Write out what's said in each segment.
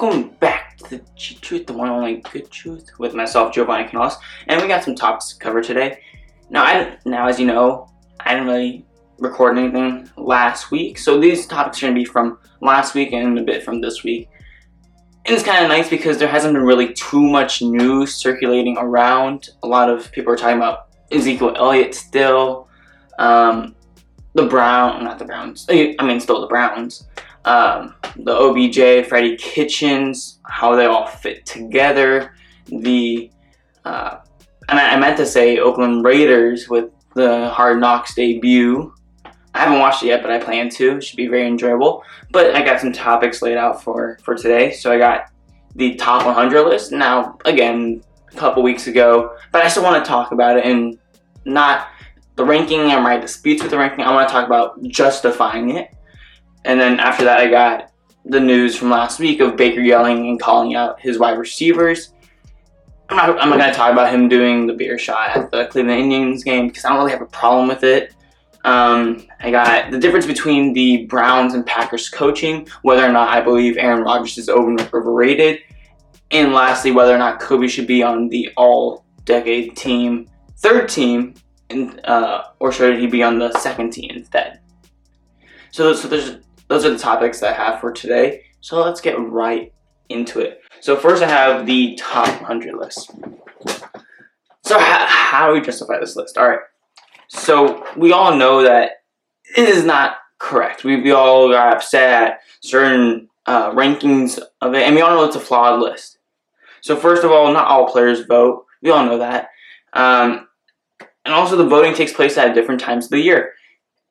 welcome back to the G Truth, the one and only good truth, with myself, Giovanni Canales, and we got some topics to cover today. Now, I now as you know, I didn't really record anything last week, so these topics are gonna be from last week and a bit from this week. And it's kind of nice because there hasn't been really too much news circulating around. A lot of people are talking about Ezekiel Elliott still, um, the Brown, not the Browns. I mean, still the Browns um, the OBJ, Freddie Kitchens, how they all fit together. The uh, and I, I meant to say Oakland Raiders with the Hard Knocks debut. I haven't watched it yet, but I plan to. It should be very enjoyable. But I got some topics laid out for for today. So I got the top 100 list. Now, again, a couple weeks ago, but I still want to talk about it and not the ranking or my disputes with the ranking. I want to talk about justifying it and then after that, I got the news from last week of Baker yelling and calling out his wide receivers. I'm not, I'm not going to talk about him doing the beer shot at the Cleveland Indians game because I don't really have a problem with it. Um, I got the difference between the Browns and Packers coaching, whether or not I believe Aaron Rodgers is overrated, and lastly, whether or not Kobe should be on the all-decade team, third team, and, uh, or should he be on the second team instead. So, so there's those are the topics I have for today. So let's get right into it. So first I have the top 100 list. So how, how do we justify this list? All right. So we all know that it is not correct. We, we all got upset at certain uh, rankings of it, and we all know it's a flawed list. So first of all, not all players vote. We all know that. Um, and also the voting takes place at different times of the year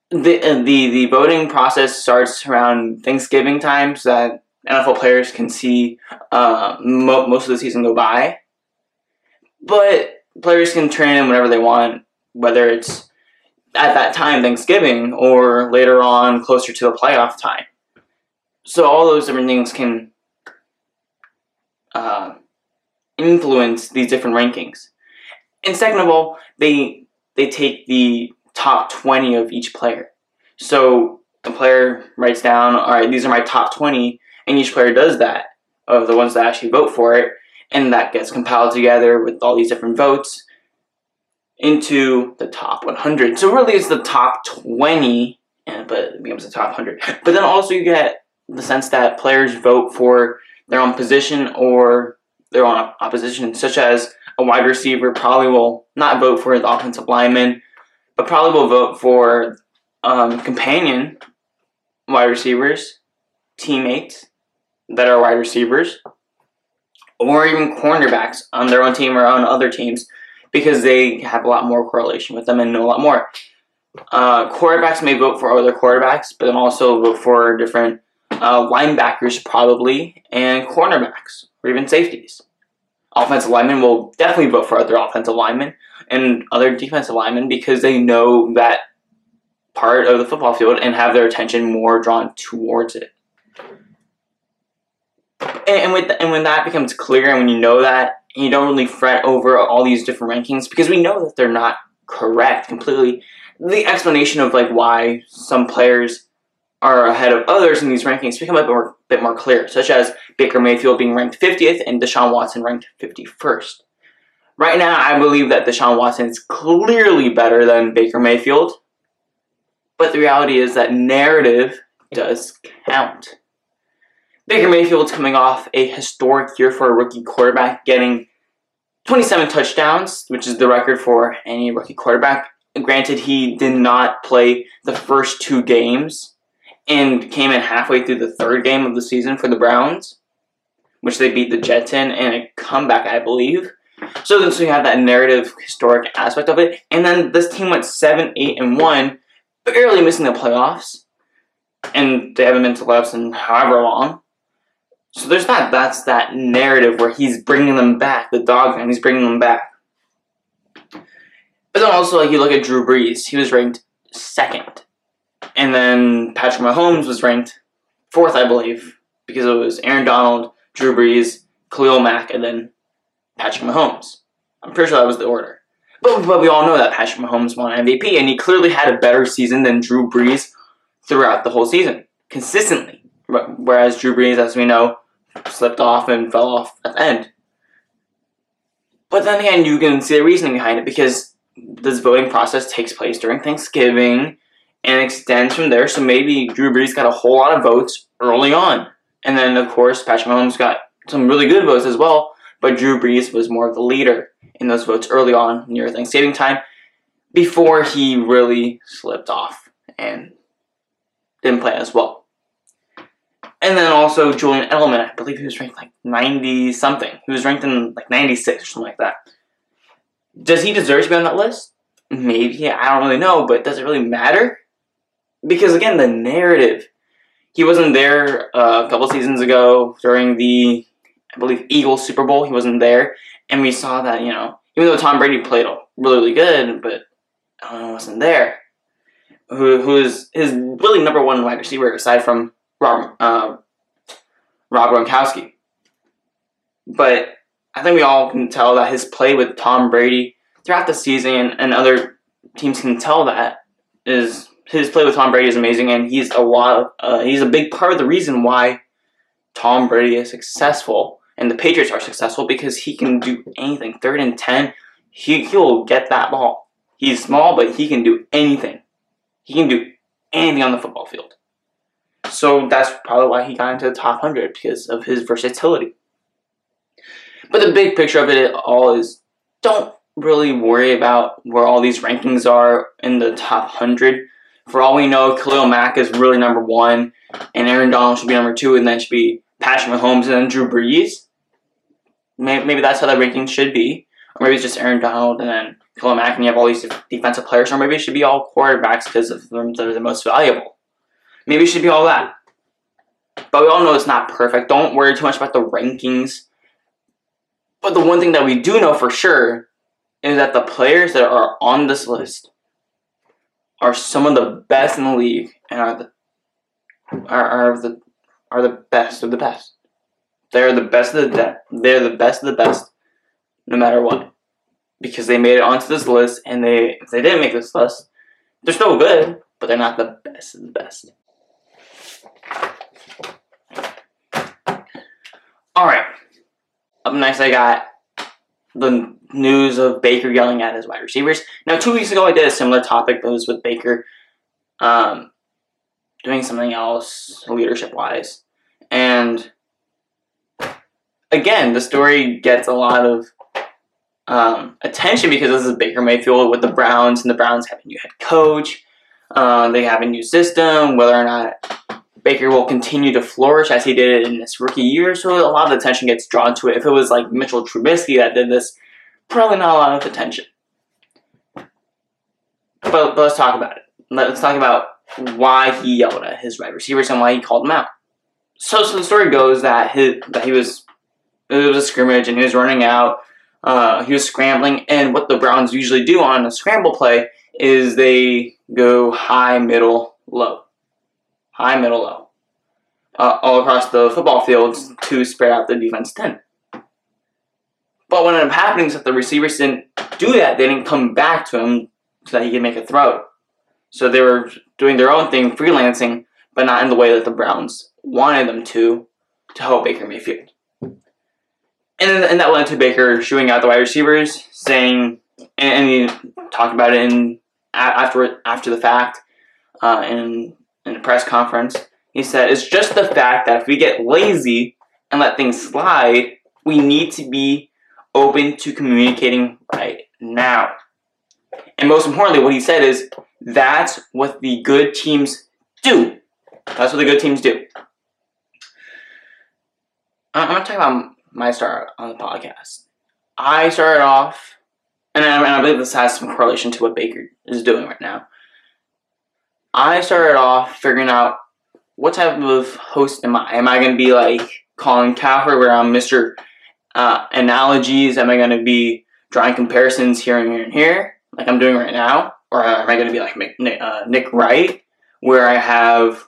the uh, the the voting process starts around Thanksgiving time, so that NFL players can see uh, mo- most of the season go by. But players can train in whenever they want, whether it's at that time Thanksgiving or later on closer to the playoff time. So all those different things can uh, influence these different rankings. And second of all, they they take the top 20 of each player. So the player writes down, all right, these are my top 20, and each player does that of the ones that actually vote for it, and that gets compiled together with all these different votes into the top 100. So really, it's the top 20, and, but it becomes the top 100. But then also you get the sense that players vote for their own position or their own opposition, such as a wide receiver probably will not vote for the offensive lineman but probably will vote for um, companion wide receivers, teammates that are wide receivers, or even cornerbacks on their own team or on other teams because they have a lot more correlation with them and know a lot more. Uh, quarterbacks may vote for other quarterbacks, but then also vote for different uh, linebackers, probably, and cornerbacks, or even safeties. Offensive linemen will definitely vote for other offensive linemen, and other defensive linemen because they know that part of the football field and have their attention more drawn towards it. And, with and when that becomes clear, and when you know that, you don't really fret over all these different rankings because we know that they're not correct completely. The explanation of like why some players are ahead of others in these rankings become a bit more, bit more clear, such as Baker Mayfield being ranked 50th and Deshaun Watson ranked 51st. Right now, I believe that Deshaun Watson is clearly better than Baker Mayfield. But the reality is that narrative does count. Baker Mayfield's coming off a historic year for a rookie quarterback, getting 27 touchdowns, which is the record for any rookie quarterback. Granted, he did not play the first two games and came in halfway through the third game of the season for the Browns, which they beat the Jets in in a comeback, I believe. So then, so you have that narrative, historic aspect of it, and then this team went seven, eight, and one, barely missing the playoffs, and they haven't been to playoffs in however long. So there's that. That's that narrative where he's bringing them back, the dog man. He's bringing them back. But then also, like you look at Drew Brees, he was ranked second, and then Patrick Mahomes was ranked fourth, I believe, because it was Aaron Donald, Drew Brees, Khalil Mack, and then Patrick Mahomes. I'm pretty sure that was the order. But, but we all know that Patrick Mahomes won MVP, and he clearly had a better season than Drew Brees throughout the whole season, consistently. Whereas Drew Brees, as we know, slipped off and fell off at the end. But then again, you can see the reasoning behind it because this voting process takes place during Thanksgiving and extends from there. So maybe Drew Brees got a whole lot of votes early on. And then, of course, Patrick Mahomes got some really good votes as well. But Drew Brees was more of the leader in those votes early on near Thanksgiving time before he really slipped off and didn't play as well. And then also Julian Edelman, I believe he was ranked like 90 something. He was ranked in like 96 or something like that. Does he deserve to be on that list? Maybe. I don't really know, but does it really matter? Because again, the narrative. He wasn't there uh, a couple seasons ago during the, I believe, Eagles Super Bowl. He wasn't there. And we saw that, you know, even though Tom Brady played really, really good, but I wasn't there. Who who is his really number one wide receiver aside from Rob uh, Rob Gronkowski. But I think we all can tell that his play with Tom Brady throughout the season and, and other teams can tell that is his play with Tom Brady is amazing and he's a lot uh, he's a big part of the reason why Tom Brady is successful and the Patriots are successful because he can do anything. Third and ten, he he'll get that ball. He's small, but he can do anything. He can do anything on the football field. So that's probably why he got into the top 100 because of his versatility. But the big picture of it all is don't really worry about where all these rankings are in the top 100. For all we know, Khalil Mack is really number one, and Aaron Donald should be number two, and then should be Patrick Mahomes and then Drew Brees. Maybe maybe that's how that ranking should be. Or maybe it's just Aaron Donald and then Khalil Mack, and you have all these defensive players, or maybe it should be all quarterbacks because of them they're the most valuable. Maybe it should be all that. But we all know it's not perfect. Don't worry too much about the rankings. But the one thing that we do know for sure is that the players that are on this list are some of the best in the league and are the are, are the are the best of the best. They're the best of the de- they're the best of the best, no matter what because they made it onto this list, and they if they didn't make this list, they're still good, but they're not the best of the best. All right. Up next, I got the news of Baker yelling at his wide receivers. Now, two weeks ago, I did a similar topic, but it was with Baker um, doing something else leadership wise. And again, the story gets a lot of um, attention because this is Baker Mayfield with the Browns, and the Browns have a new head coach. Uh, they have a new system. Whether or not Baker will continue to flourish as he did in his rookie year, so a lot of attention gets drawn to it. If it was like Mitchell Trubisky that did this, probably not a lot of attention. But, but let's talk about it. Let's talk about why he yelled at his wide receivers and why he called them out. So, so the story goes that his, that he was it was a scrimmage and he was running out uh, he was scrambling, and what the Browns usually do on a scramble play is they go high, middle, low. High, middle, low. Uh, all across the football field to spread out the defense 10. But what ended up happening is that the receivers didn't do that. They didn't come back to him so that he could make a throw. So they were doing their own thing, freelancing, but not in the way that the Browns wanted them to, to help Baker Mayfield and, and that led to Baker shooing out the wide receivers, saying, and, he talked about it in after after the fact, uh, in in a press conference. He said, "It's just the fact that if we get lazy and let things slide, we need to be open to communicating right now." And most importantly, what he said is, "That's what the good teams do. That's what the good teams do." I'm going to talk about my start on the podcast. I started off, and I, and I believe this has some correlation to what Baker is doing right now. I started off figuring out what type of host am I? Am I going to be like Colin Cowherd, where I'm Mr. Uh, analogies? Am I going to be drawing comparisons here and here and here, like I'm doing right now? Or am I going to be like Nick, uh, Nick Wright, where I have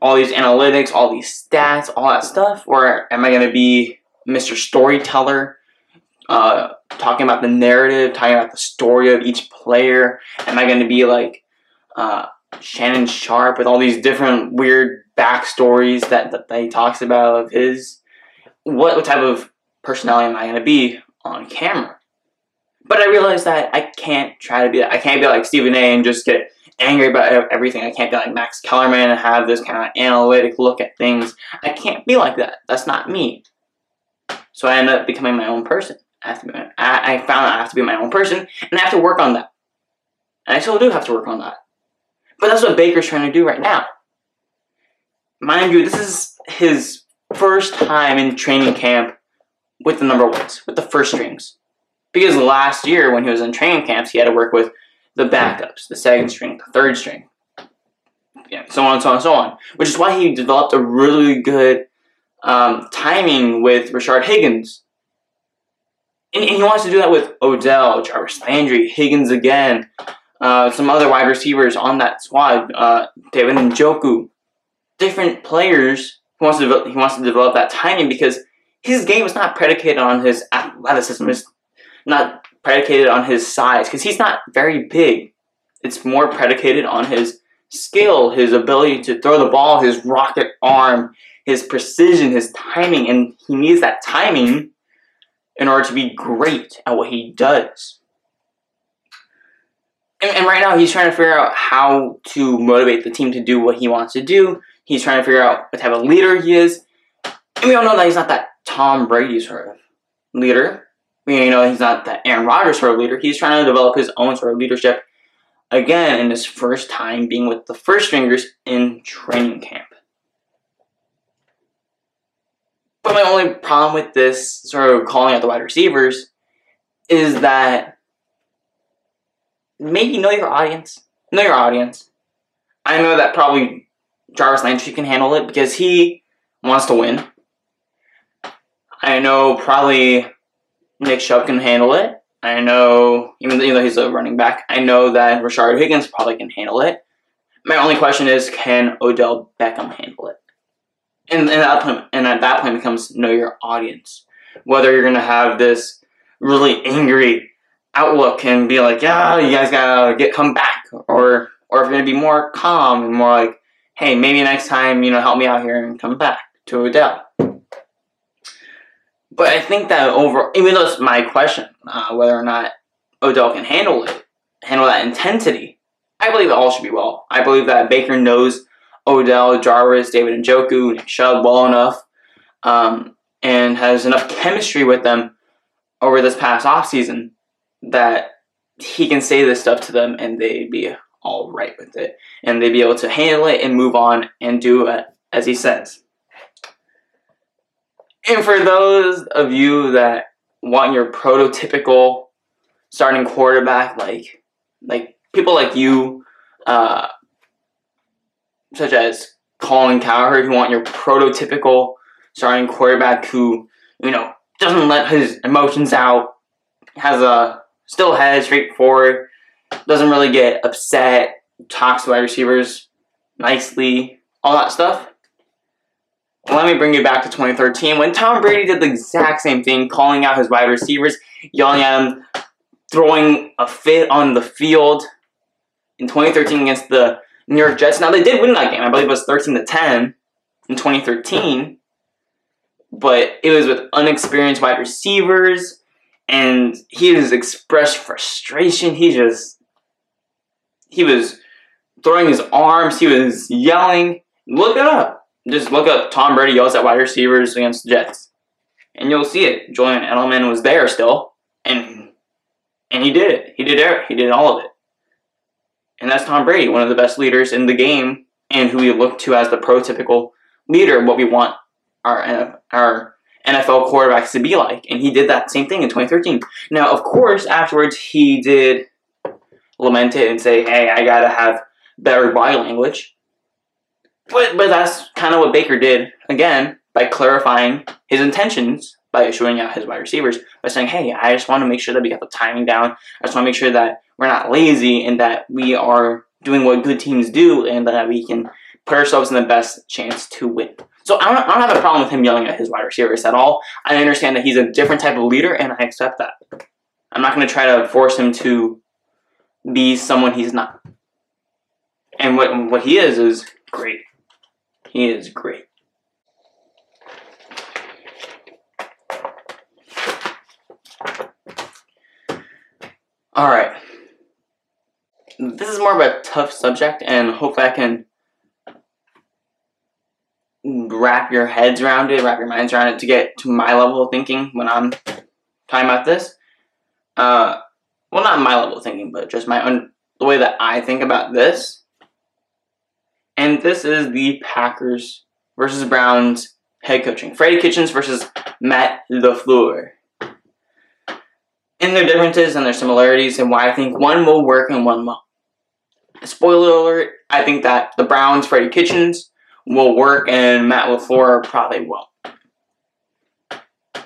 all these analytics, all these stats, all that stuff? Or am I going to be Mr. Storyteller, uh, talking about the narrative, talking about the story of each player? Am I going to be like uh, Shannon Sharpe with all these different weird backstories that, that he talks about of his what, what type of personality am I going to be on camera? But I realized that I can't try to be. I can't be like Stephen A. and just get angry about everything. I can't be like Max Kellerman and have this kind of analytic look at things. I can't be like that. That's not me. So I ended up becoming my own person. I, have to be, I, I found I have to be my own person, and I have to work on that. And I still do have to work on that. But that's what Baker's trying to do right now. Mind you, this is his first time in training camp with the number ones, with the first strings. Because last year, when he was in training camps, he had to work with the backups, the second string, the third string, yeah, so on, and so on, and so on. Which is why he developed a really good um, timing with Rashard Higgins. And, and, he wants to do that with Odell, Jarvis Landry, Higgins again, uh, some other wide receivers on that squad, uh, David Njoku, different players. He wants to develop, he wants to develop that timing because his game is not predicated on his athleticism. It's not predicated on his size because he's not very big. It's more predicated on his skill, his ability to throw the ball, his rocket arm, his precision, his timing, and he needs that timing in order to be great at what he does. And, and, right now, he's trying to figure out how to motivate the team to do what he wants to do. He's trying to figure out what type of leader he is. And we all know that he's not that Tom Brady sort of leader. We you know he's not that Aaron Rodgers sort of leader. He's trying to develop his own sort of leadership. Again, in his first time being with the first stringers in training camp. But my only problem with this sort of calling out the wide receivers is that maybe know your audience. Know your audience. I know that probably Jarvis Landry can handle it because he wants to win. I know probably Nick Chubb can handle it. I know, even though he's a running back, I know that Rashard Higgins probably can handle it. My only question is, can Odell Beckham handle it? And, and, that point, and at that point becomes know your audience. Whether you're going to have this really angry outlook and be like, yeah, you guys gotta get come back, or or if you're gonna be more calm and more like, hey, maybe next time, you know, help me out here and come back to Odell. But I think that over, even though it's my question, uh, whether or not Odell can handle it, handle that intensity, I believe it all should be well. I believe that Baker knows Odell, Jarvis, David Njoku, and Chubb well enough, um, and has enough chemistry with them over this past offseason that he can say this stuff to them and they'd be all right with it. And they'd be able to handle it and move on and do it as he says. And for those of you that want your prototypical starting quarterback, like like people like you, uh, such as Colin Cowherd, who want your prototypical starting quarterback who, you know, doesn't let his emotions out, has a still head, straightforward, doesn't really get upset, talks to wide receivers nicely, all that stuff. Let me bring you back to 2013 when Tom Brady did the exact same thing, calling out his wide receivers, yelling at them, throwing a fit on the field in 2013 against the New York Jets. Now they did win that game. I believe it was 13 to 10 in 2013. But it was with unexperienced wide receivers and he just expressed frustration. He just he was throwing his arms. He was yelling. Look it up just look up Tom Brady yells at wide receivers against the Jets, and you'll see it. Julian Edelman was there still, and and he did it. He did it. He did all of it. And that's Tom Brady, one of the best leaders in the game, and who we look to as the prototypical leader, what we want our our NFL quarterbacks to be like. And he did that same thing in 2013. Now, of course, afterwards he did lament it and say, "Hey, I gotta have better body language." But but that's kind of what Baker did again by clarifying his intentions by issuing out his wide receivers by saying, "Hey, I just want to make sure that we got the timing down. I just want to make sure that we're not lazy and that we are doing what good teams do and that we can put ourselves in the best chance to win." So I don't, I don't have a problem with him yelling at his wide receivers at all. I understand that he's a different type of leader, and I accept that. I'm not going to try to force him to be someone he's not. And what what he is is great. He is great. All right. This is more of a tough subject, and hopefully I can wrap your heads around it, wrap your minds around it to get to my level of thinking when I'm talking about this. Uh, well, not my level of thinking, but just my own, the way that I think about this. And this is the Packers versus Browns head coaching. Freddie Kitchens versus Matt LaFleur. And their differences and their similarities and why I think one will work and one won't. Spoiler alert, I think that the Browns, Freddie Kitchens, will work and Matt LaFleur probably won't.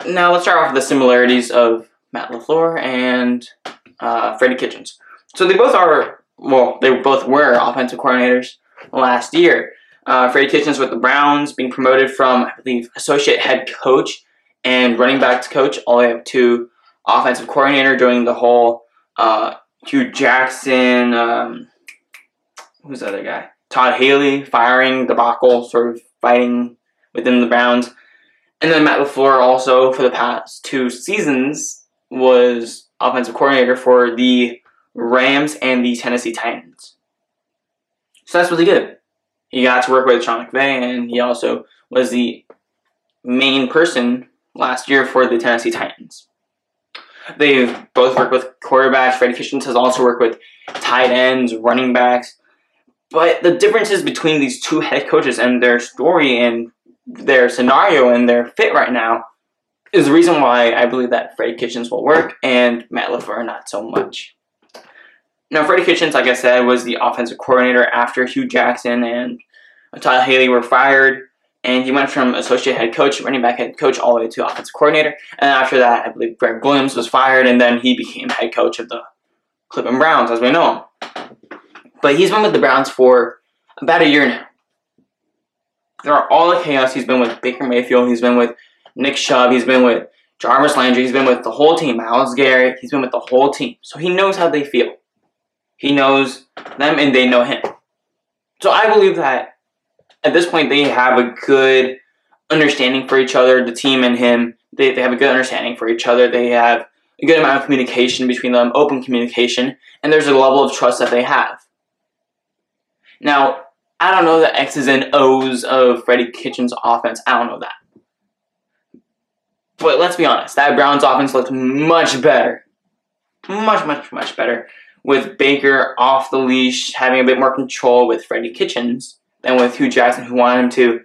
Now let's start off with the similarities of Matt LaFleur and uh, Freddie Kitchens. So they both are, well, they both were offensive coordinators last year. Uh, Freddie Kitchens with the Browns being promoted from, I believe, associate head coach and running backs coach all the way up to offensive coordinator during the whole uh, Hue Jackson, um, who's the other guy? Todd Haley firing debacle, sort of fighting within the Browns. And then Matt LaFleur also, for the past two seasons, was offensive coordinator for the Rams and the Tennessee Titans. So that's really good. He got to work with Sean McVay, and he also was the main person last year for the Tennessee Titans. They've both worked with quarterbacks. Freddie Kitchens has also worked with tight ends, running backs. But the differences between these two head coaches and their story and their scenario and their fit right now is the reason why I believe that Freddie Kitchens will work and Matt LaFleur not so much. Now, Freddie Kitchens, like I said, was the offensive coordinator after Hue Jackson and Todd Haley were fired, and he went from associate head coach, running back head coach, all the way to offensive coordinator. And after that, I believe Gregg Williams was fired, and then he became head coach of the Cleveland Browns, as we know him. But he's been with the Browns for about a year now. There are all the chaos. He's been with Baker Mayfield. He's been with Nick Chubb. He's been with Jarvis Landry. He's been with the whole team. Myles Garrett. He's been with the whole team. So he knows how they feel. He knows them and they know him. So I believe that at this point they have a good understanding for each other, the team and him. They, they have a good understanding for each other. They have a good amount of communication between them, open communication, and there's a level of trust that they have. Now, I don't know the X's and O's of Freddie Kitchens' offense. I don't know that. But let's be honest, that Browns offense looked much better. Much, much, much better with Baker off the leash, having a bit more control with Freddie Kitchens than with Hue Jackson, who wanted him to,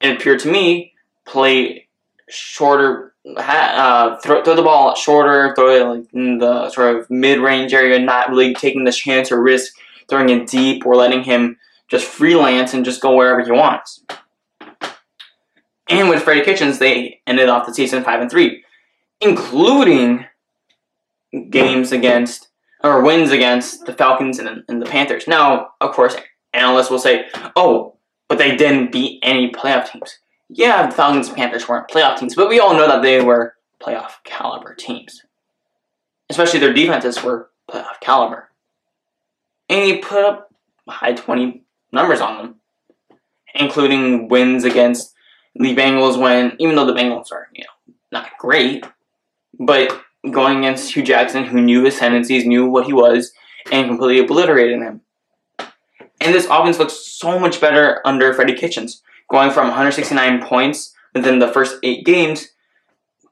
it appeared to me, play shorter, uh, throw, throw the ball shorter, throw it like in the sort of mid-range area, not really taking the chance or risk throwing it deep or letting him just freelance and just go wherever he wants. And with Freddie Kitchens, they ended off the season five and three, including games against or wins against the Falcons and, and the Panthers. Now, of course, analysts will say, "Oh, but they didn't beat any playoff teams." Yeah, the Falcons and Panthers weren't playoff teams, but we all know that they were playoff caliber teams. Especially their defenses were playoff caliber. And he put up high 20 numbers on them, including wins against the Bengals when, even though the Bengals are, you know, not great, but going against Hue Jackson, who knew his tendencies, knew what he was, and completely obliterated him. And this offense looks so much better under Freddie Kitchens, going from 169 points within the first eight games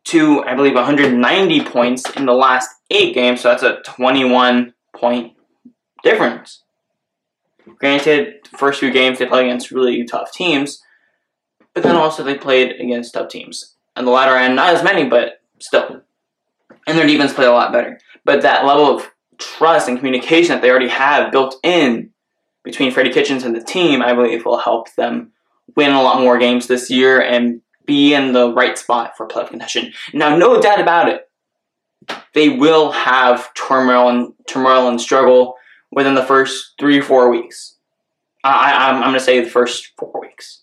to, I believe, 190 points in the last eight games. So that's a 21 point difference. Granted, first few games they played against really tough teams, but then also they played against tough teams. On the latter end, not as many, but still and their defense played a lot better. But that level of trust and communication that they already have built in between Freddie Kitchens and the team, I believe will help them win a lot more games this year and be in the right spot for playoff contention. Now, no doubt about it, they will have turmoil and turmoil and struggle within the first three or four weeks. I, I'm, I'm going to say the first four weeks.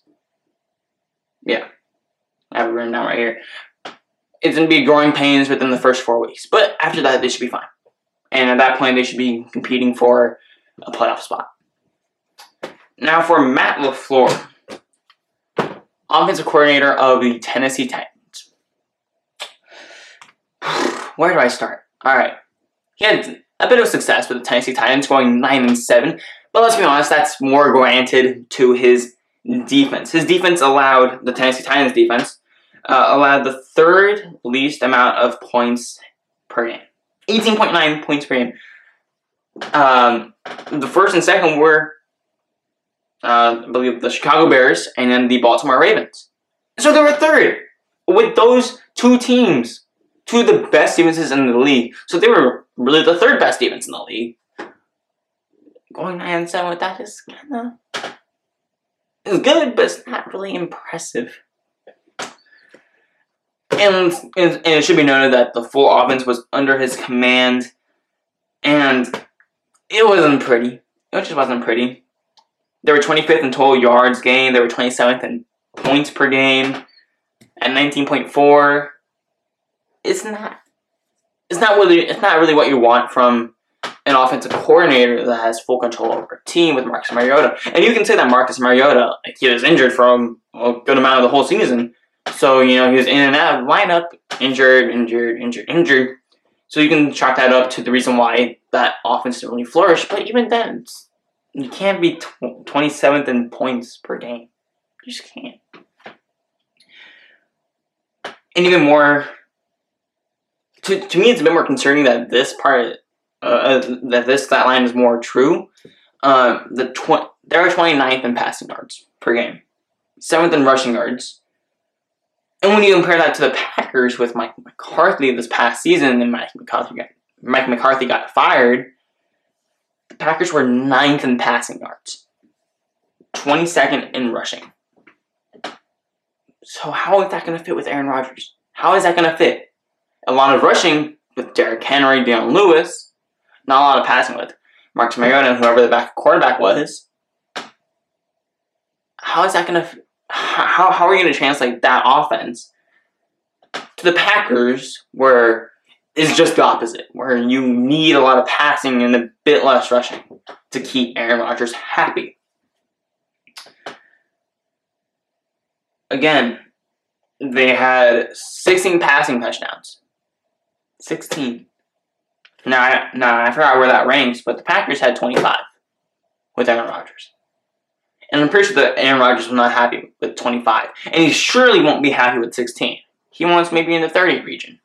Yeah, I have it written down right here it's to be growing pains within the first four weeks. But after that, they should be fine. And at that point, they should be competing for a playoff spot. Now for Matt LaFleur, offensive coordinator of the Tennessee Titans. Where do I start? All right. He had a bit of success with the Tennessee Titans going 9 and 7. But let's be honest, that's more granted to his defense. His defense allowed the Tennessee Titans defense uh, allowed the third least amount of points per game. 18.9 points per game. Um, the first and second were, uh, I believe, the Chicago Bears and then the Baltimore Ravens. So they were third with those two teams, two of the best defenses in the league. So they were really the third best defense in the league. Going nine and seven with that is kind of it's good, but it's not really impressive. And, and, and it should be noted that the full offense was under his command, and it wasn't pretty. It just wasn't pretty. They were 25th in total yards gained. They were 27th in points per game at 19.4. It's not. It's not really. It's not really what you want from an offensive coordinator that has full control over a team with Marcus Mariota. And you can say that Marcus Mariota, like he was injured for a good amount of the whole season. So, you know, he was in and out of lineup, injured, injured, injured, injured. So you can chalk that up to the reason why that offense didn't really flourish. But even then, you can't be tw- 27th in points per game. You just can't. And even more, to, to me, it's a bit more concerning that this part, uh, uh that this stat line is more true. Uh, the tw- they're 29th in passing yards per game, 7th in rushing yards, and when you compare that to the Packers with Mike McCarthy this past season, and Mike McCarthy got, Mike McCarthy got fired, the Packers were ninth in passing yards, 22nd in rushing. So how is that going to fit with Aaron Rodgers? How is that going to fit? A lot of rushing with Derrick Henry, Dion Lewis, not a lot of passing with Marcus Mariota and whoever the back quarterback was. How is that going to how, how are you going to translate that offense to the Packers, where it's just the opposite, where you need a lot of passing and a bit less rushing to keep Aaron Rodgers happy? Again, they had 16 passing touchdowns. 16. Now, I, now I forgot where that ranks, but the Packers had 25 with Aaron Rodgers. And I'm pretty sure that Aaron Rodgers was not happy with 25. And he surely won't be happy with 16. He wants maybe in the 30 region.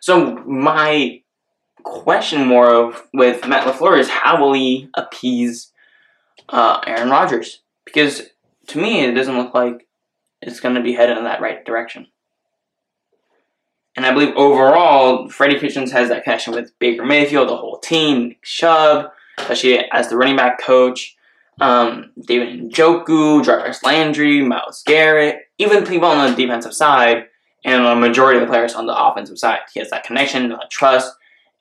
So my question more of with Matt LaFleur is how will he appease uh, Aaron Rodgers? Because to me, it doesn't look like it's going to be headed in that right direction. And I believe overall, Freddie Kitchens has that connection with Baker Mayfield, the whole team, Chubb, especially as the running back coach um, David Njoku, Jarvis Landry, Myles Garrett, even people on the defensive side, and a majority of the players on the offensive side. He has that connection, that trust,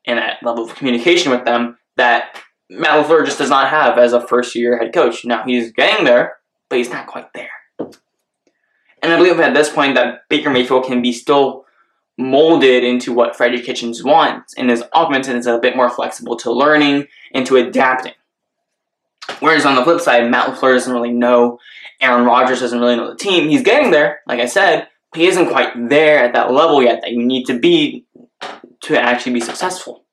and that level of communication with them that Matt LaFleur just does not have as a first year head coach. Now he's getting there, but he's not quite there. And I believe at this point that Baker Mayfield can be still molded into what Freddie Kitchens wants, and his offense is a bit more flexible to learning and to adapting. Whereas on the flip side, Matt LaFleur doesn't really know. Aaron Rodgers doesn't really know the team. He's getting there, like I said, but he isn't quite there at that level yet that you need to be to actually be successful.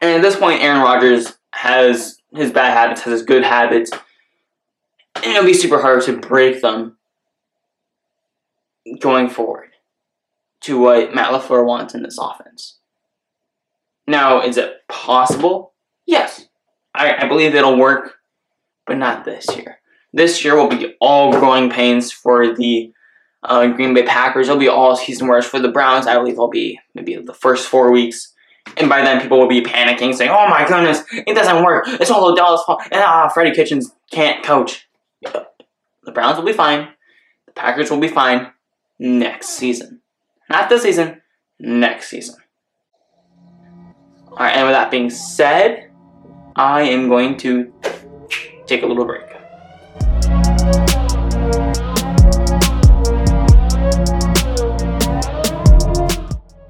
And at this point, Aaron Rodgers has his bad habits, has his good habits, and it'll be super hard to break them going forward to what Matt LaFleur wants in this offense. Now, is it possible? Yes. I, I believe it'll work, but not this year. This year will be all growing pains for the uh, Green Bay Packers. It'll be all season whereas for the Browns, I believe it'll be maybe the first four weeks. And by then, people will be panicking, saying, "Oh my goodness, it doesn't work. It's all Odell's fault." And ah, Freddie Kitchens can't coach. The Browns will be fine. The Packers will be fine next season. Not this season, next season. All right, and with that being said, I am going to take a little break.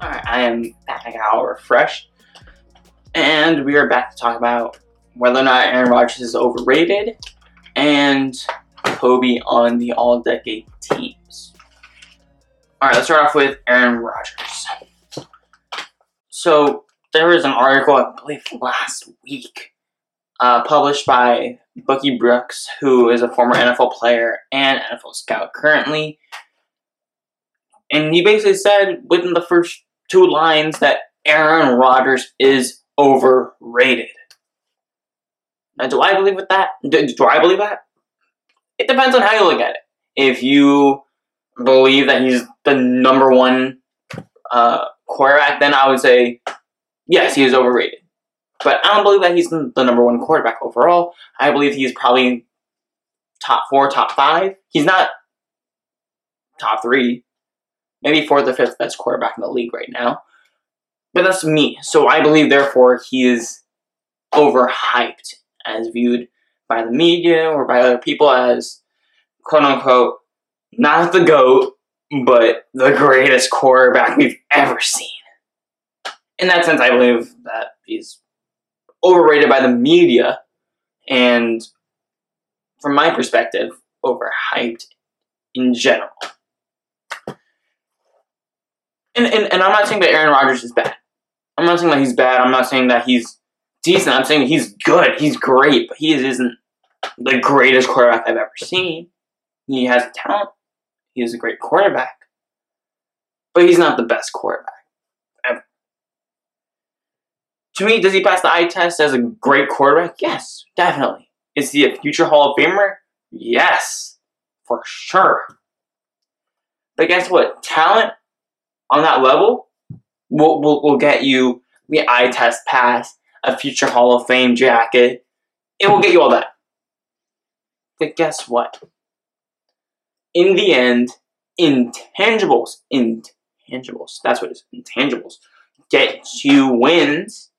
Alright, I am back now refreshed. And we are back to talk about whether or not Aaron Rodgers is overrated and Kobe on the all decade teams. Alright, let's start off with Aaron Rodgers. So, there was an article, I believe last week, uh, published by Bucky Brooks, who is a former NFL player and NFL scout currently. And he basically said within the first two lines that Aaron Rodgers is overrated. Now, do I believe with that? Do, do I believe that? It depends on how you look at it. If you believe that he's the number one uh, quarterback, then I would say yes, he is overrated. But I don't believe that he's the number one quarterback overall. I believe he's probably top four, top five. He's not top three, maybe fourth or fifth best quarterback in the league right now. But that's me. So I believe, therefore, he is overhyped as viewed by the media or by other people as quote unquote not the GOAT, but the greatest quarterback we've ever seen. In that sense, I believe that he's overrated by the media and, from my perspective, overhyped in general. And, and, and I'm not saying that Aaron Rodgers is bad. I'm not saying that he's bad. I'm not saying that he's decent. I'm saying he's good. He's great, but he isn't the greatest quarterback I've ever seen. He has talent. He is a great quarterback. But he's not the best quarterback ever. To me, does he pass the eye test as a great quarterback? Yes, definitely. Is he a future Hall of Famer? Yes, for sure. But guess what? Talent on that level will, will, will get you the eye test pass, a future Hall of Fame jacket. It will get you all that. But guess what? In the end, intangibles, intangibles, that's what it is, intangibles, get you wins.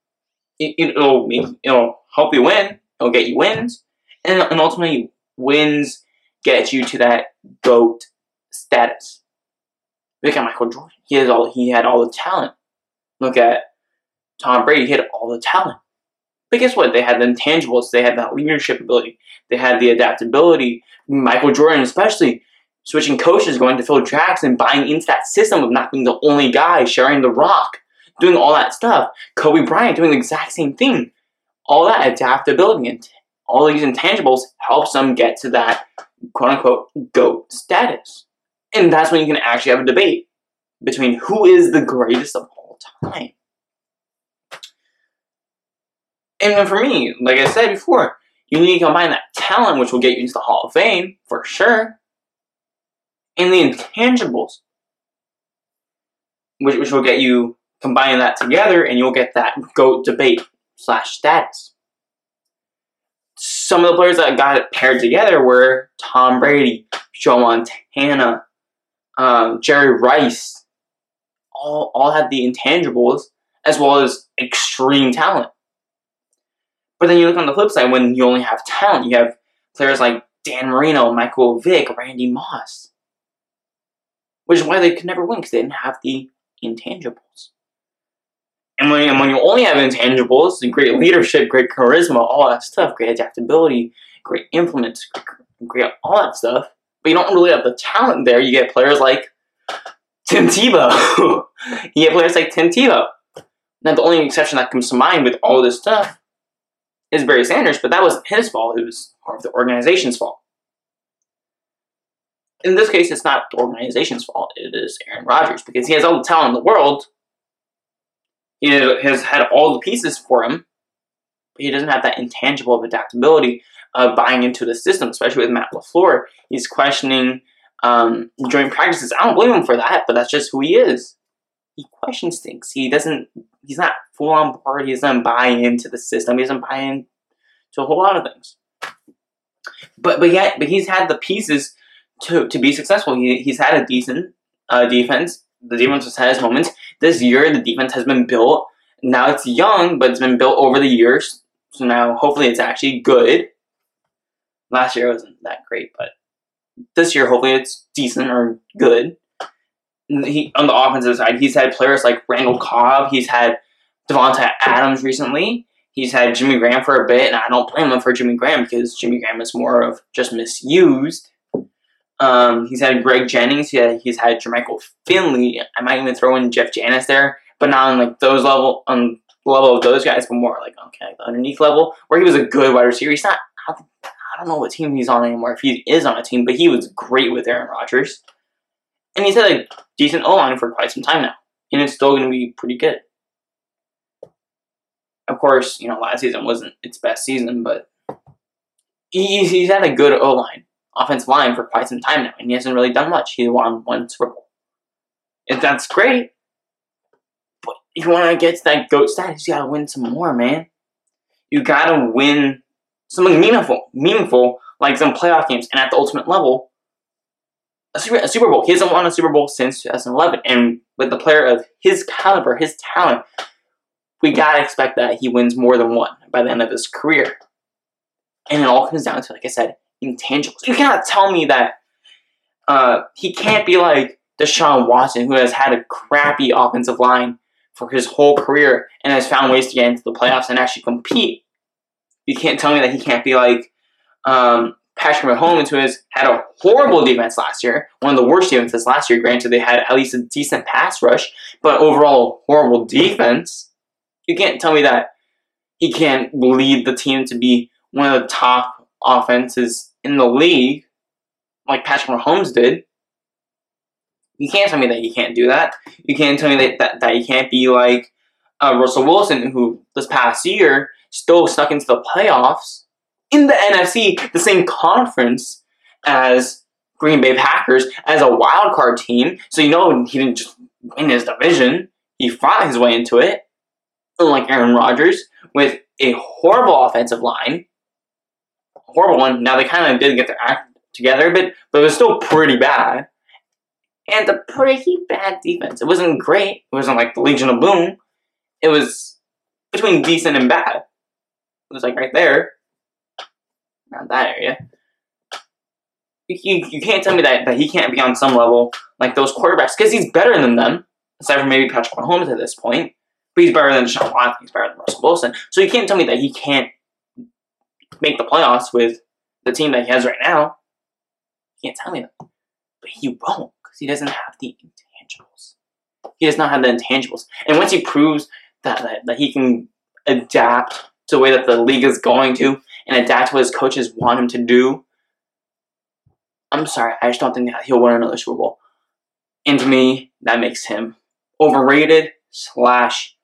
It, will it'll help you win. It'll get you wins, and, and ultimately wins get you to that goat status. Look at Michael Jordan. He has all he had all the talent. Look at Tom Brady. He had all the talent. But guess what? They had the intangibles. They had that leadership ability. They had the adaptability. Michael Jordan, especially, switching coaches, going to Phil Jackson, buying into that system of not being the only guy, sharing the rock, doing all that stuff. Kobe Bryant doing the exact same thing. All that adaptability and all these intangibles helps them get to that quote unquote GOAT status. And that's when you can actually have a debate between who is the greatest of all time. And for me, like I said before, you need to combine that talent, which will get you into the Hall of Fame for sure, and the intangibles, which, which will get you combine that together, and you'll get that GOAT debate slash status. Some of the players that got it paired together were Tom Brady, Joe Montana, um, Jerry Rice. All, all had the intangibles as well as extreme talent. But then you look on the flip side, when you only have talent, you have players like Dan Marino, Michael Vick, Randy Moss. Which is why they could never win, because they didn't have the intangibles. And when, and when you only have intangibles, great leadership, great charisma, all that stuff, great adaptability, great implements, great all that stuff, but you don't really have the talent there, you get players like Tim Tebow. you get players like Tim Tebow. Now, the only exception that comes to mind with all this stuff is Barry Sanders, but that wasn't his fault. It was part of the organization's fault. In this case, it's not the organization's fault. It is Aaron Rodgers because he has all the talent in the world. He has had all the pieces for him, but he doesn't have that intangible of adaptability of buying into the system, especially with Matt LaFleur. He's questioning um, joint practices. I don't blame him for that, but that's just who he is. He questions things. He doesn't he's not full on board. He doesn't buy into the system. He doesn't buy into a whole lot of things. But but yet but he's had the pieces to, to be successful. He, he's had a decent uh, defense. The defense has had its moments. This year the defense has been built. Now it's young, but it's been built over the years. So now hopefully it's actually good. Last year wasn't that great, but this year hopefully it's decent or good he on the offensive side, he's had players like Randall Cobb. He's had Davante Adams recently. He's had Jimmy Graham for a bit, and I don't blame him for Jimmy Graham because Jimmy Graham is more of just misused. Um, he's had Greg Jennings. He's had Jermichael Finley. I might even throw in Jeff Janis there, but not on like those level on level of those guys, but more like okay, the underneath level, where he was a good wide receiver. He's not. I don't know what team he's on anymore. If he is on a team, but he was great with Aaron Rodgers, and he's had a decent O line for quite some time now, and it's still going to be pretty good. Of course, you know last season wasn't its best season, but he's, he's had a good O line, offensive line for quite some time now, and he hasn't really done much. He won one Super Bowl. If that's great, but if you want to get to that GOAT status, you got to win some more, man. You got to win something meaningful, meaningful like some playoff games, and at the ultimate level, a Super, a Super Bowl. He hasn't won a Super Bowl since 2011, and with the player of his caliber, his talent, we gotta expect that he wins more than one by the end of his career. And it all comes down to, like I said, intangibles. You cannot tell me that uh, he can't be like Deshaun Watson, who has had a crappy offensive line for his whole career and has found ways to get into the playoffs and actually compete. You can't tell me that he can't be like um, Patrick Mahomes, who has had a horrible defense last year, one of the worst defenses last year. Granted, they had at least a decent pass rush, but overall, horrible defense. You can't tell me that he can't lead the team to be one of the top offenses in the league, like Patrick Mahomes did. You can't tell me that he can't do that. You can't tell me that, that, that he can't be like uh, Russell Wilson, who this past year still stuck into the playoffs in the NFC, the same conference as Green Bay Packers, as a wild card team. So you know he didn't just win his division; he fought his way into it. Unlike Aaron Rodgers, with a horrible offensive line, horrible one. Now they kind of didn't get their act together, but but it was still pretty bad. And a pretty bad defense. It wasn't great. It wasn't like the Legion of Boom. It was between decent and bad. It was like right there, around that area. You, you can't tell me that, that he can't be on some level like those quarterbacks because he's better than them, aside from maybe Patrick Mahomes at this point. But he's better than Deshaun Watson. He's better than Russell Wilson. So you can't tell me that he can't make the playoffs with the team that he has right now. He can't tell me that. But he won't because he doesn't have the intangibles. He does not have the intangibles. And once he proves that, that, that he can adapt to the way that the league is going to and adapt to what his coaches want him to do, I'm sorry, I just don't think that he'll win another Super Bowl. And to me, that makes him overrated slash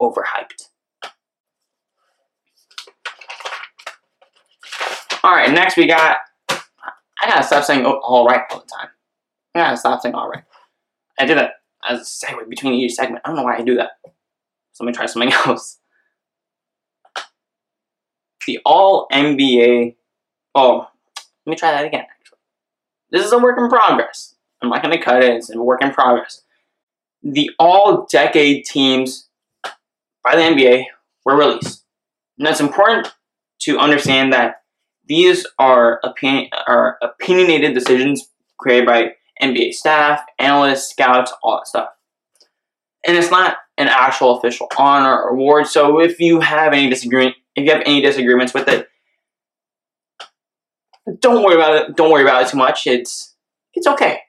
overhyped. All right, next we got. I gotta stop saying all right all the time. I gotta stop saying all right. I did that as a segue between each segment. I don't know why I do that. So let me try something else. The All NBA. Oh, let me try that again. Actually, this is a work in progress. I'm not gonna cut it. It's a work in progress. The All Decade teams by the NBA were released, and that's important to understand that these are, opinion, are opinionated decisions created by NBA staff, analysts, scouts, all that stuff. And it's not an actual official honor or award. So if you have any disagreement, if you have any disagreements with it, don't worry about it. Don't worry about it too much. It's it's okay.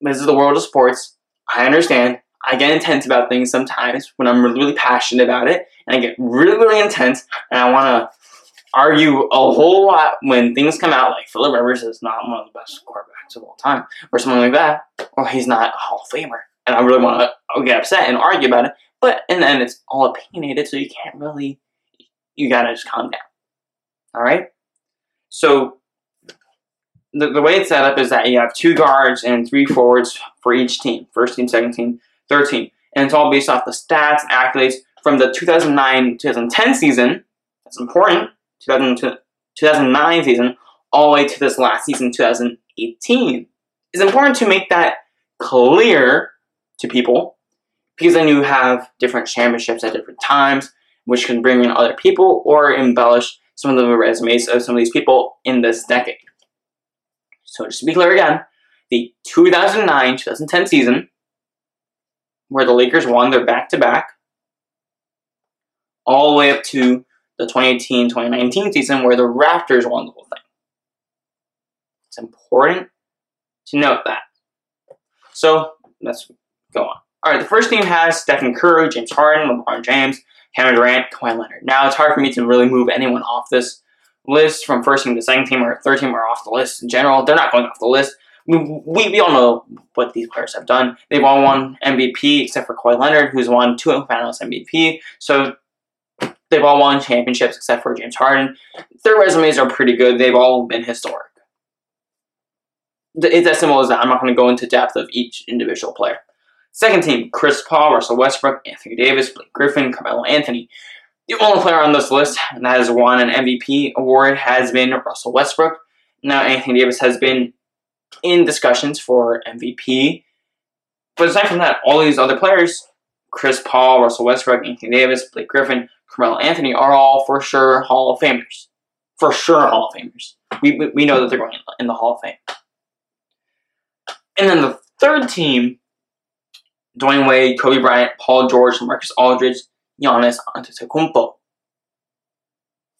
This is the world of sports. I understand. I get intense about things sometimes when I'm really, really passionate about it, and I get really, really intense, and I want to argue a whole lot when things come out like Philip Rivers is not one of the best quarterbacks of all time, or something like that, or he's not a Hall of Famer, and I really want to get upset and argue about it. But and then it's all opinionated, so you can't really. You gotta just calm down. All right. So the, the way it's set up is that you have two guards and three forwards for each team first team, second team, third team. And it's all based off the stats accolades from the 2009 2010 season. That's important 2009 season all the way to this last season, 2018. It's important to make that clear to people because then you have different championships at different times, which can bring in other people or embellish some of the resumes of some of these people in this decade. So, just to be clear again, the 2009 2010 season, where the Lakers won their back to back, all the way up to the 2018-2019 season where the Raptors won the whole thing. It's important to note that. So let's go on. All right, the first team has Stephen Curry, James Harden, LeBron James, Kevin Durant, Kawhi Leonard. Now it's hard for me to really move anyone off this list from first team to second team or third team or off the list in general. They're not going off the list. We, we, we all know what these players have done. They've all won MVP except for Kawhi Leonard, who's won two Finals MVP. So they've all won championships except for James Harden. Their resumes are pretty good. They've all been historic. It's as simple as that. I'm not going to go into depth of each individual player. Second team, Chris Paul, Russell Westbrook, Anthony Davis, Blake Griffin, Carmelo Anthony. The only player on this list that has won an MVP award has been Russell Westbrook. Now, Anthony Davis has been in discussions for MVP. But aside from that, all these other players, Chris Paul, Russell Westbrook, Anthony Davis, Blake Griffin, Carmelo Anthony, are all for sure Hall of Famers. For sure Hall of Famers. We, we, we know that they're going in the Hall of Fame. And then the third team, Dwyane Wade, Kobe Bryant, Paul George, Marcus Aldridge, Giannis Antetokounmpo.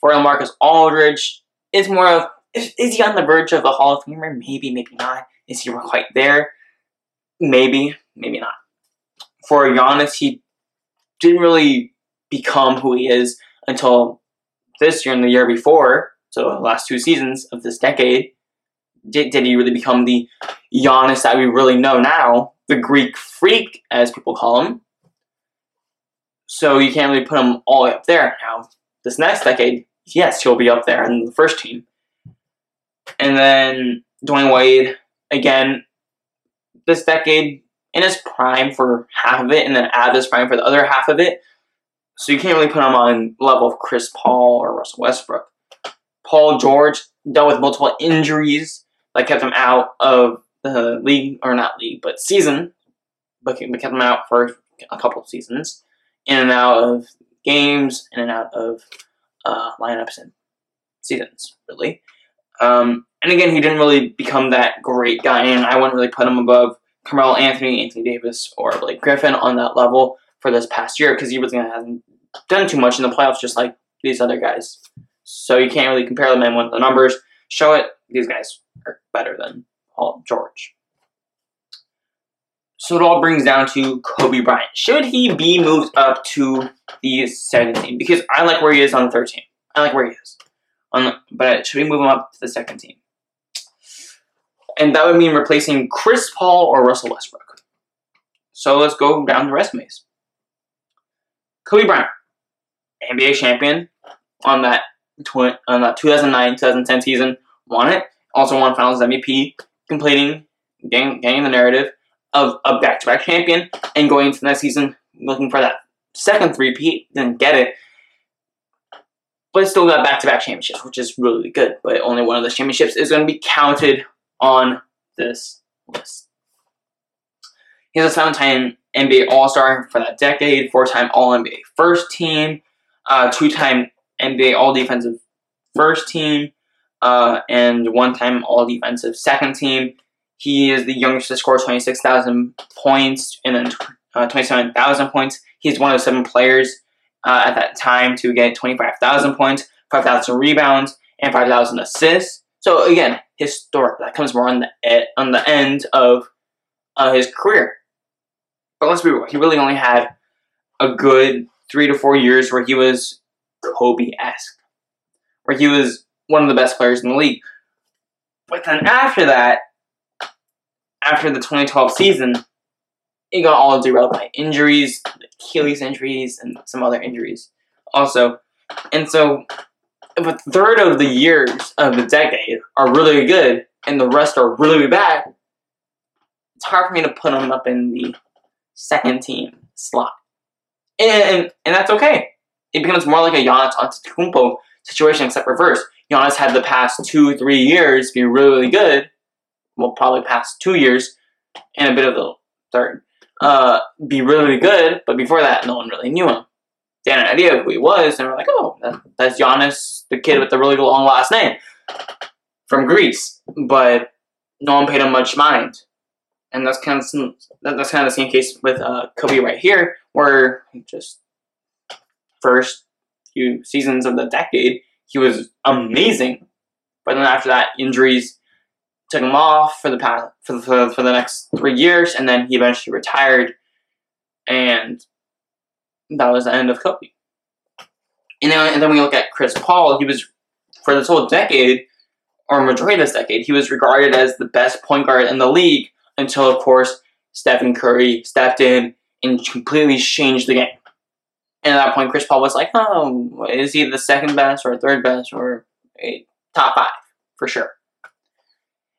For Marcus Aldridge, it's more of is, is he on the verge of a Hall of Famer? Maybe, maybe not. Is he quite there? Maybe, maybe not. For Giannis, he didn't really become who he is until this year and the year before, so the last two seasons of this decade. Did, did he really become the Giannis that we really know now? The Greek freak, as people call him. So you can't really put him all the way up there. Now, this next decade, yes, he'll be up there in the first team. And then Dwyane Wade, again, this decade in his prime for half of it, and then of his prime for the other half of it. So you can't really put him on level of Chris Paul or Russell Westbrook. Paul George dealt with multiple injuries that kept him out of the league, or not league, but season, but kept him out for a couple of seasons, in and out of games, in and out of uh, lineups and seasons, really. Um, and again, he didn't really become that great guy, and I wouldn't really put him above Carmelo Anthony, Anthony Davis, or Blake Griffin on that level for this past year because he really hasn't done too much in the playoffs, just like these other guys. So you can't really compare them in with the numbers. Show it, these guys are better than Paul George. So it all brings down to Kobe Bryant. Should he be moved up to the second team? Because I like where he is on the third team. I like where he is. On the, but should we move him up to the second team? And that would mean replacing Chris Paul or Russell Westbrook. So let's go down the resumes. Kobe Bryant, NBA champion on that tw- on that 2009-2010 season, won it. Also won Finals MVP, completing getting, getting the narrative of a back-to-back champion and going into the next season looking for that second three-peat. Didn't get it, but still got back-to-back championships, which is really good. But only one of those championships is going to be counted on this list. He's a seven-time NBA All-Star for that decade, four-time All-NBA First Team, uh, two-time NBA All-Defensive First Team, uh, and one-time All-Defensive Second Team. He is the youngest to score 26,000 points and then uh, 27,000 points. He's one of seven players uh, at that time to get 25,000 points, 5,000 rebounds, and 5,000 assists. So again, historic. That comes more on the on the end of uh, his career. But let's be real. He really only had a good three to four years where he was Kobe-esque, where he was one of the best players in the league. But then after that, after the 2012 season, it got all derailed by injuries, Achilles injuries, and some other injuries also. And so if a third of the years of the decade are really good and the rest are really bad, it's hard for me to put him up in the second team slot. And, and, that's okay. It becomes more like a Giannis Antetokounmpo situation, except reverse. Giannis had the past two, three years be really, really good. Well, probably past two years and a bit of the third. Uh, be really, really good, but before that, no one really knew him they had an idea of who he was, and we're like, oh, that, that's Giannis, the kid with the really long last name from Greece. But no one paid him much mind, and that's kind of that's kind of the same case with uh, Kobe right here, where just first few seasons of the decade he was amazing, but then after that injuries took him off for the past for the, for, for the next three years, and then he eventually retired and that was the end of Kobe. And then, and then we look at Chris Paul. He was for this whole decade, or majority of this decade, he was regarded as the best point guard in the league until, of course, Stephen Curry stepped in and completely changed the game. And at that point, Chris Paul was like, "Oh, is he the second best or third best or a top five for sure?"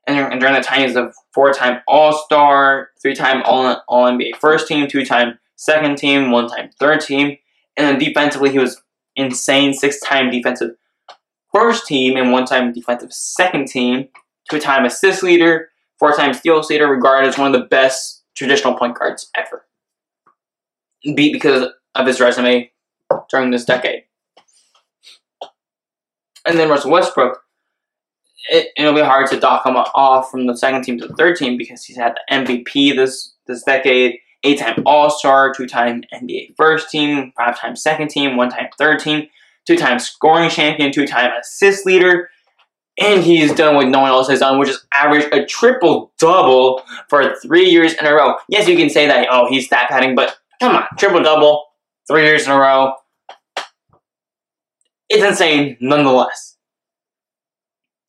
And during the time, he's a four-time All-Star, three-time All NBA first team, two-time second team, one-time third team, and then defensively, he was insane, six-time defensive first team and one-time defensive second team, two-time assist leader, four-time steals leader, regarded as one of the best traditional point guards ever. Beat because of his resume during this decade. And then Russell Westbrook, it, it'll be hard to dock him off from the second team to the third team because he's had the MVP this this decade, eight-time All-Star, two-time NBA first team, five-time second team, one-time third team, two-time scoring champion, two-time assist leader, and he's done what no one else has done, which is average a triple double for three years in a row. Yes, you can say that, oh, he's stat padding, but come on, triple double, three years in a row. It's insane nonetheless.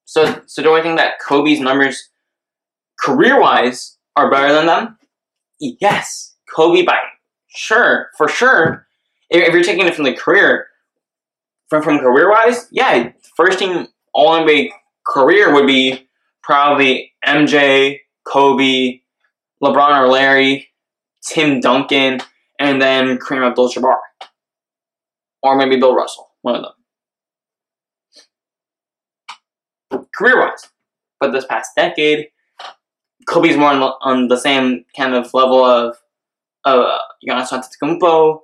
So, so do I think that Kobe's numbers, career wise, are better than them? Yes, Kobe by sure, for sure. If, if you're taking it from the career, from from career wise, yeah, first team All NBA career would be probably MJ, Kobe, LeBron or Larry, Tim Duncan, and then Kareem Abdul-Jabbar, or maybe Bill Russell, one of them. Career-wise, but this past decade, Kobe's more on, on the same kind of level of uh, Giannis Antetokounmpo,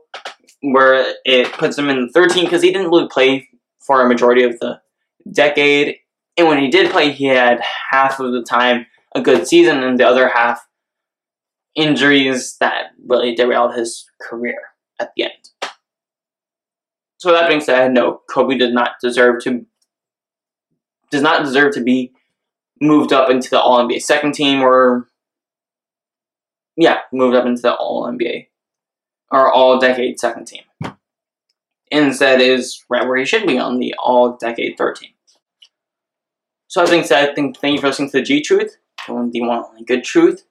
where it puts him in the 13 because he didn't really play for a majority of the decade. And when he did play, he had half of the time a good season and the other half injuries that really derailed his career at the end. So that being said, no, Kobe does not deserve to does not deserve to be moved up into the All NBA second team or yeah, moved up into the All NBA or All Decade second team. Instead, is right where he should be on the All Decade third team. So that being said, thank, thank you for listening to the G Truth, the one, the one only good truth,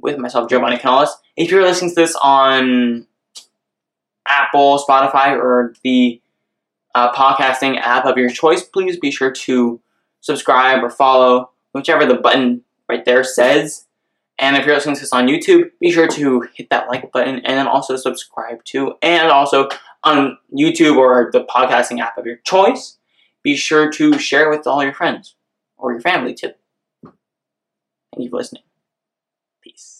with myself, Giovanni Canales. If you're listening to this on Apple, Spotify, or the uh, podcasting app of your choice, please be sure to subscribe or follow, whichever the button right there says. And if you're listening to this on YouTube, be sure to hit that like button and then also subscribe to. And also on YouTube or the podcasting app of your choice, be sure to share with all your friends or your family too. Thank you for listening. Peace.